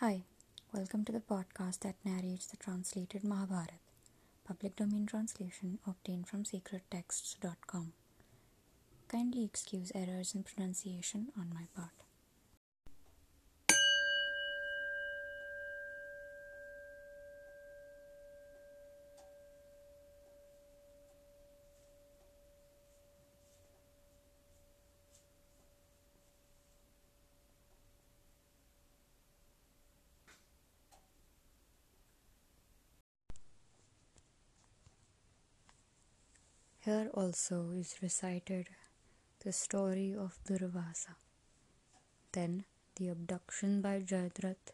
Hi, welcome to the podcast that narrates the translated Mahabharata, public domain translation obtained from sacred-texts.com. Kindly excuse errors in pronunciation on my part. Here also is recited the story of Durvasa, then the abduction by Jayadratha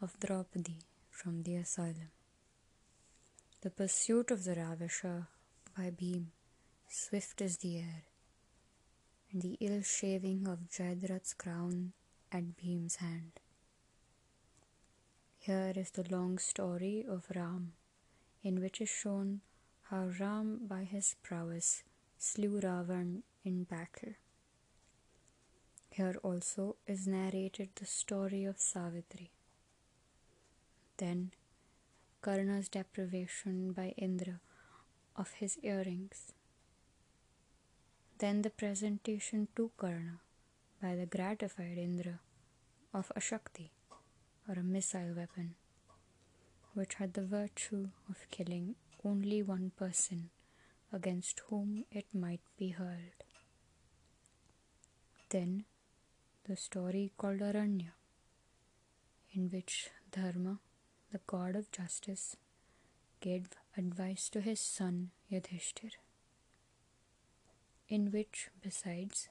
of Draupadi from the asylum, the pursuit of the ravisher by Bhim, swift as the air, and the ill shaving of Jayadratha's crown at Bhim's hand. Here is the long story of Ram, in which is shown how Ram by his prowess slew Ravan in battle. Here also is narrated the story of Savitri. Then Karna's deprivation by Indra of his earrings. Then the presentation to Karna by the gratified Indra of a Shakti or a missile weapon, which had the virtue of killing only one person against whom it might be hurled. Then the story called Aranya, in which Dharma, the god of justice, gave advice to his son Yudhishthir, in which, besides,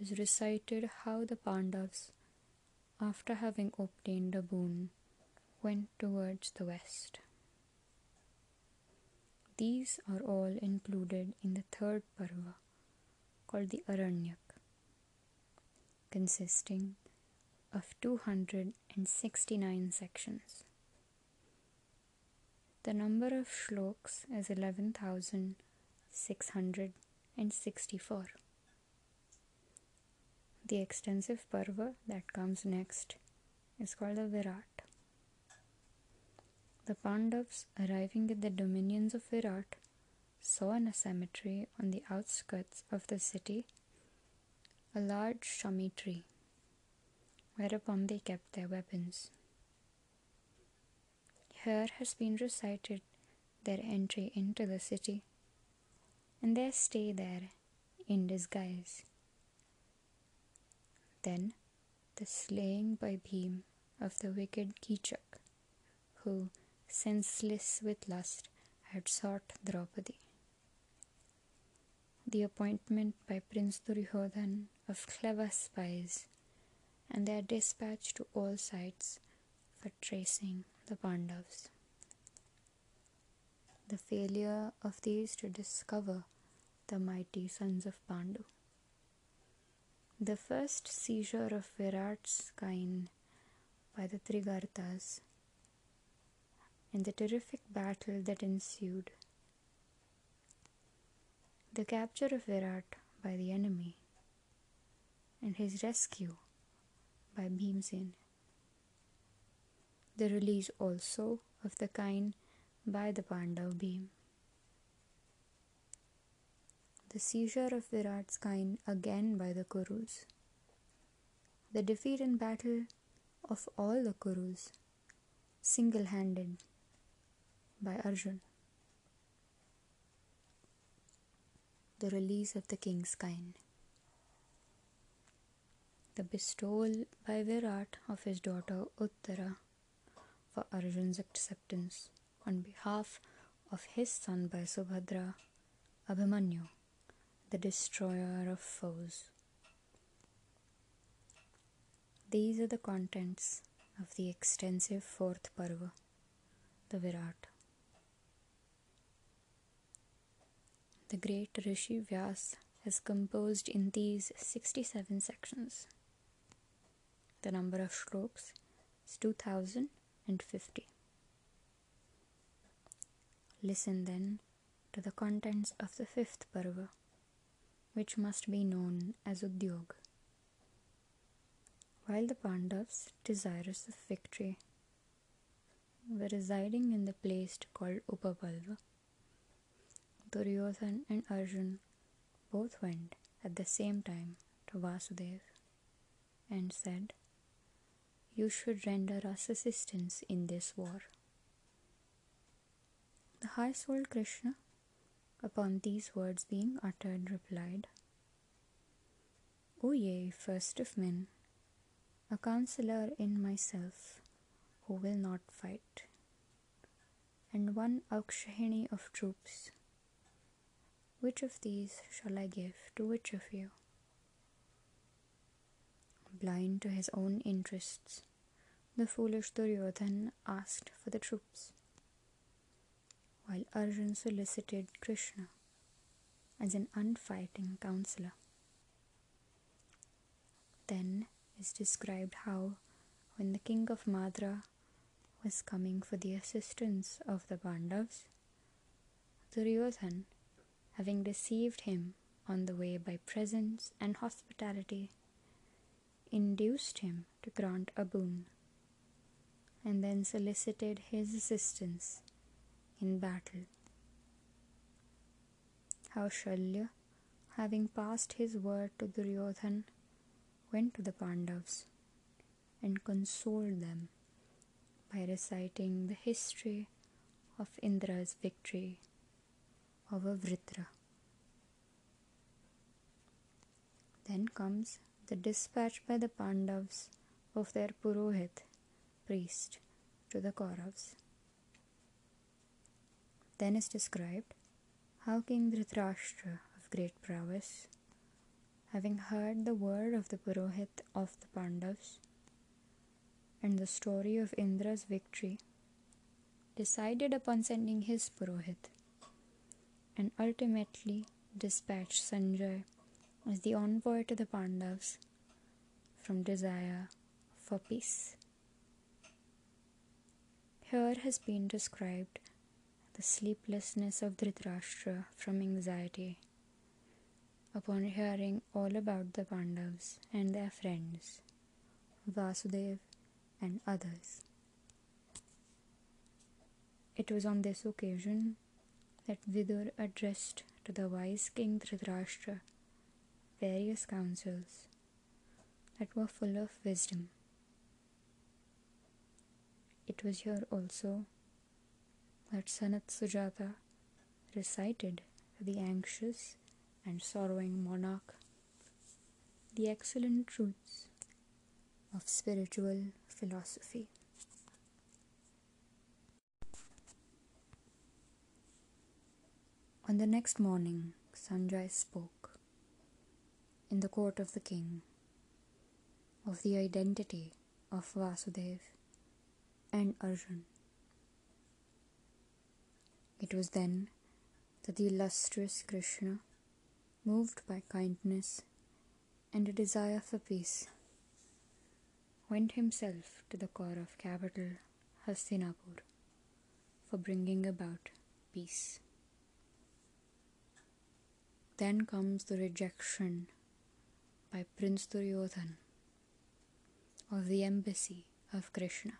is recited how the Pandavas, after having obtained a boon, went towards the west. These are all included in the third parva called the Aranyak, consisting of 269 sections. The number of shloks is 11,664. The extensive parva that comes next is called the Virat. The Pandavas, arriving at the dominions of Virat, saw in a cemetery on the outskirts of the city a large shami tree, whereupon they kept their weapons. Here has been recited their entry into the city and their stay there in disguise. Then the slaying by Bhim of the wicked Kichak, who senseless with lust, had sought Draupadi. The appointment by Prince Duryodhan of clever spies, and their dispatch to all sides for tracing the Pandavas. The failure of these to discover the mighty sons of Pandu. The first seizure of Virat's kind by the Trigartas and the terrific battle that ensued. The capture of Virat by the enemy and his rescue by Bhimsen. The release also of the kind by the Pandav Bhim. The seizure of Virat's kind again by the Kurus. The defeat in battle of all the Kurus, single handed by Arjun. The release of the king's kind. The bestowal by Virat of his daughter Uttara for Arjun's acceptance on behalf of his son by Subhadra, Abhimanyu, the destroyer of foes. These are the contents of the extensive fourth Parva, the Virat. The great Rishi Vyas has composed in these 67 sections. The number of shloks is 2050. Listen then to the contents of the fifth parva, which must be known as Udyog. While the Pandavas, desirous of victory, were residing in the place called Upapalva, Duryodhan and Arjun both went at the same time to Vasudev and said, You should render us assistance in this war. The high souled Krishna, upon these words being uttered, replied, O ye first of men, a counselor in myself who will not fight, and one Akshahini of troops. Which of these shall I give to which of you? Blind to his own interests, the foolish Duryodhan asked for the troops while Arjun solicited Krishna as an unfighting counselor. Then is described how, when the king of Madra was coming for the assistance of the Pandavas, Duryodhan, having deceived him on the way by presents and hospitality, induced him to grant a boon, and then solicited his assistance in battle. How Shalya, having passed his word to Duryodhan, went to the Pandavas and consoled them by reciting the history of Indra's victory over Vritra. Then comes the dispatch by the Pandavas of their Purohit, priest, to the Kauravas. Then is described how King Dhritarashtra of great prowess, having heard the word of the Purohit of the Pandavas and the story of Indra's victory, decided upon sending his Purohit and ultimately dispatched Sanjay as the envoy to the Pandavas from desire for peace. Here has been described the sleeplessness of Dhritarashtra from anxiety upon hearing all about the Pandavas and their friends, Vasudev and others. It was on this occasion that Vidur addressed to the wise king Dhritarashtra various counsels that were full of wisdom. It was here also that Sanat Sujata recited to the anxious and sorrowing monarch the excellent truths of spiritual philosophy. On the next morning, Sanjay spoke in the court of the king of the identity of Vasudev and Arjun. It was then that the illustrious Krishna, moved by kindness and a desire for peace, went himself to the Kaurav capital Hastinapur for bringing about peace. Then comes the rejection by Prince Duryodhan of the embassy of Krishna,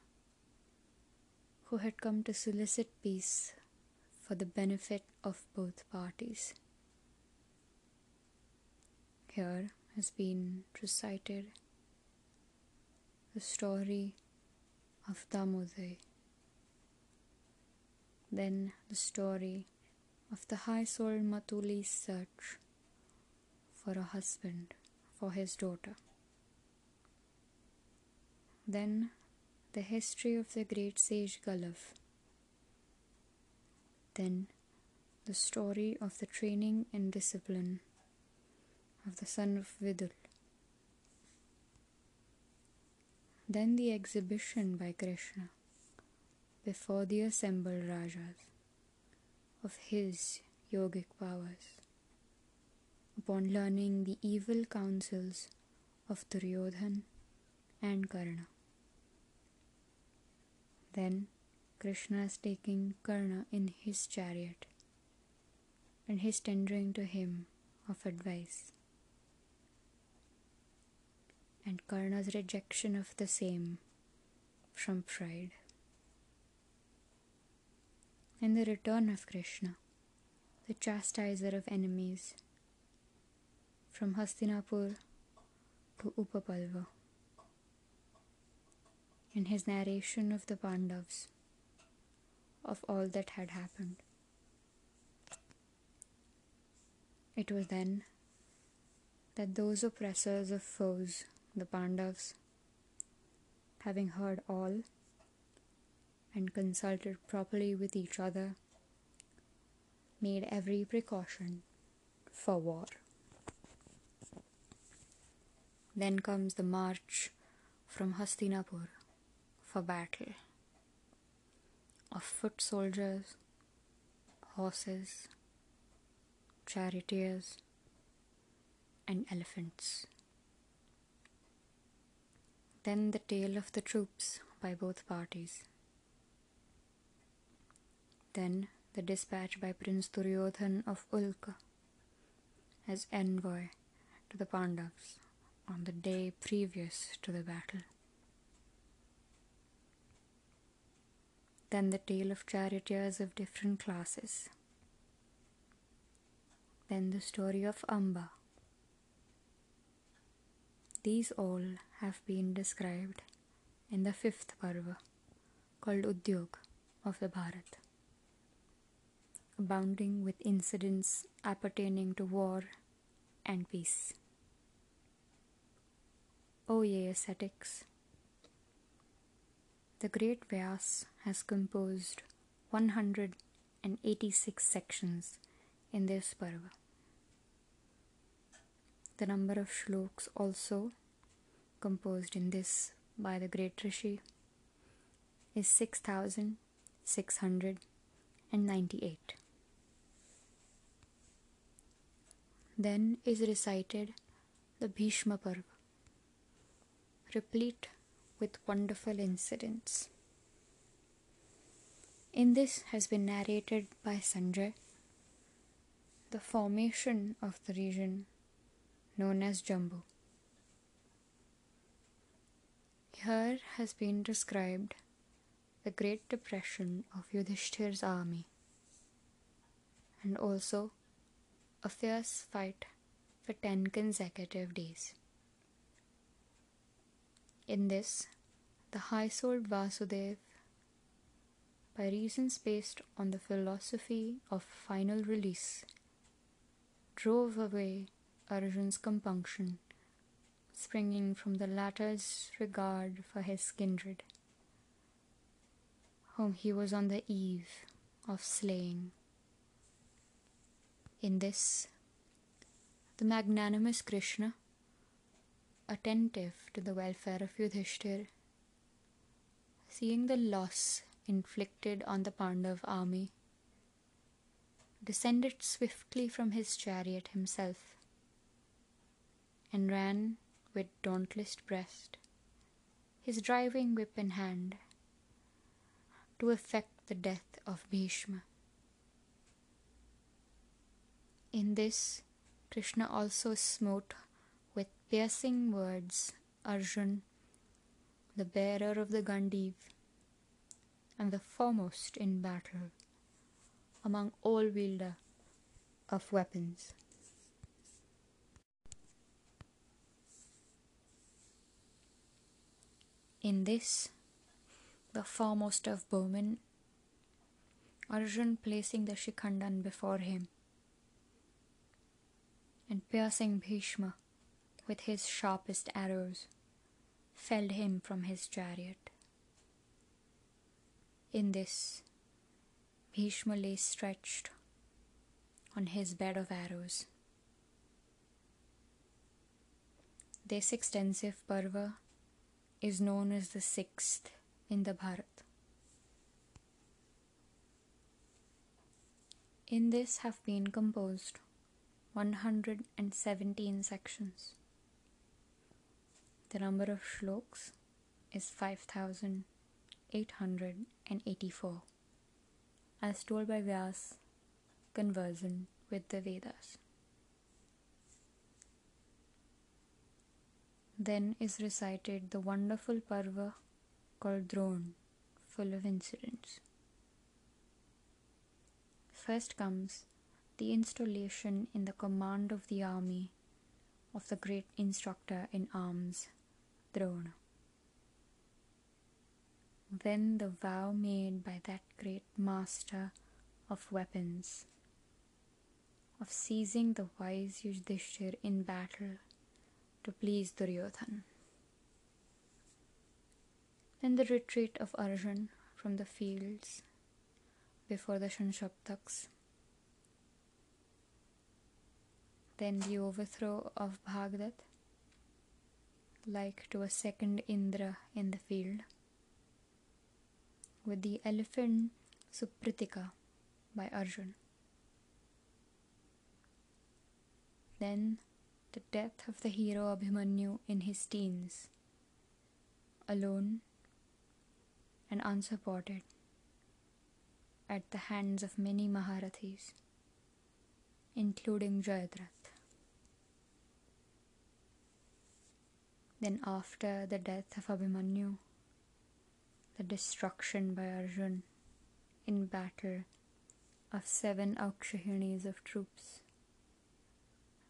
who had come to solicit peace for the benefit of both parties. Here has been recited the story of Damodar, then the story of the high souled Matuli's search for a husband for his daughter. Then the history of the great sage Galav then, the story of the training and discipline of the son of Vidul. Then the exhibition by Krishna before the assembled Rajas of his yogic powers. Upon learning the evil counsels of Duryodhan and Karna. Then Krishna is taking Karna in his chariot and he's tendering to him of advice. and Karna's rejection of the same from pride. And the return of Krishna, the chastiser of enemies, from Hastinapur to Upapalva, in his narration of the Pandavas, of all that had happened. It was then that those oppressors of foes, the Pandavas, having heard all and consulted properly with each other, made every precaution for war. Then comes the march from Hastinapur for battle of foot soldiers, horses, charioteers, and elephants. Then the tale of the troops by both parties. Then the dispatch by Prince Duryodhan of Ulka as envoy to the Pandavas on the day previous to the battle. Then the tale of charioteers of different classes. Then the story of Amba these all have been described in the fifth Parva called Udyog of the Bharat, abounding with incidents appertaining to war and peace. O ye ascetics, the great Vyas has composed 186 sections in this Parva. The number of shloks also composed in this by the great Rishi is 6698. Then is recited the Bhishma Parva, replete with wonderful incidents. In this has been narrated by Sanjay the formation of the region known as Jambu. Here has been described the Great Depression of Yudhishthir's army and also a fierce fight for 10 consecutive days. In this, the high souled Vasudev, by reasons based on the philosophy of final release, drove away Arjun's compunction, springing from the latter's regard for his kindred, whom he was on the eve of slaying. In this, the magnanimous Krishna, attentive to the welfare of Yudhishthir, seeing the loss inflicted on the Pandav army, descended swiftly from his chariot himself and ran with dauntless breast, his driving whip in hand, to effect the death of Bhishma. In this, Krishna also smote with piercing words Arjun, the bearer of the Gandiv, and the foremost in battle among all wielder of weapons. In this, the foremost of bowmen, Arjun placing the Shikhandin before him and piercing Bhishma with his sharpest arrows, felled him from his chariot. In this, Bhishma lay stretched on his bed of arrows. This extensive parva is known as the sixth in the Bharat. In this have been composed 117 sections. The number of shloks is 5884 as told by Vyas conversant with the Vedas. Then is recited the wonderful Parva called Dron, full of incidents. First comes the installation in the command of the army of the great instructor in arms, Drona. Then the vow made by that great master of weapons of seizing the wise Yudhishthir in battle to please Duryodhan. Then the retreat of Arjun from the fields before the Sanshaptaks. Then the overthrow of Bhagdat, like to a second Indra in the field, with the elephant Supritika by Arjun. Then the death of the hero Abhimanyu in his teens, alone and unsupported, at the hands of many Maharathis, including Jayadratha. Then, after the death of Abhimanyu, the destruction by Arjun in battle of seven Akshahinis of troops,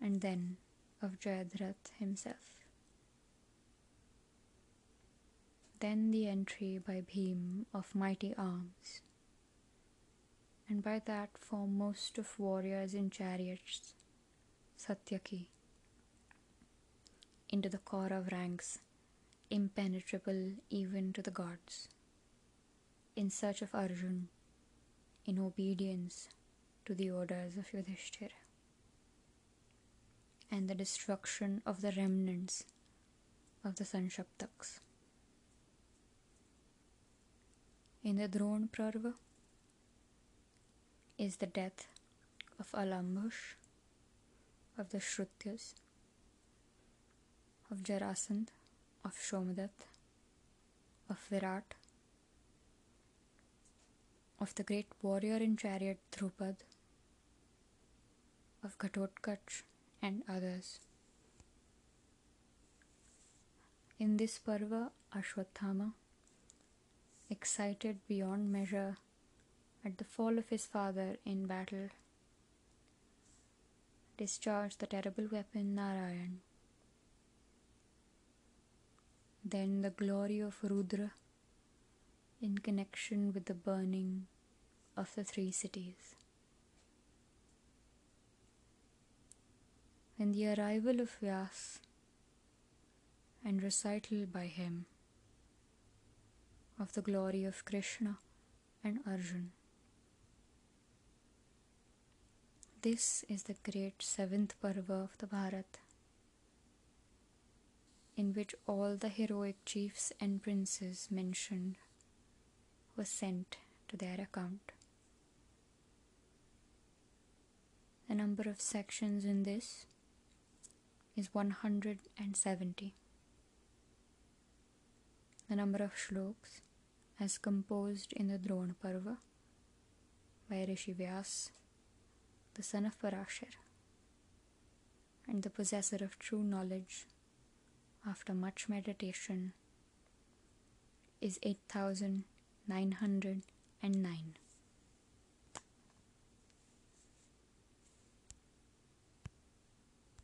and then of Jayadratha himself. Then the entry by Bhim of mighty arms, and by that foremost of warriors in chariots, Satyaki, into the Kaurav ranks, impenetrable even to the gods, in search of Arjun, in obedience to the orders of Yudhishthira and the destruction of the remnants of the Sanshaptaks. In the Dron Parva is the death of Alambush, of the Shrutyas, of Jarasandh, of Shomadat, of Virat, of the great warrior in chariot Drupad, of Ghatotkacha, and others. In this Parva, Ashwatthama, excited beyond measure at the fall of his father in battle, discharged the terrible weapon Narayan. Then the glory of Rudra in connection with the burning of the three cities. and the arrival of Vyas and recital by him of the glory of Krishna and Arjun. This is the great seventh Parva of the Bharat, in which all the heroic chiefs and princes mentioned were sent to their account. The number of sections in this is 170. The number of shloks as composed in the Drona Parva by Rishi Vyas, the son of Parashar, and the possessor of true knowledge after much meditation, is 8909.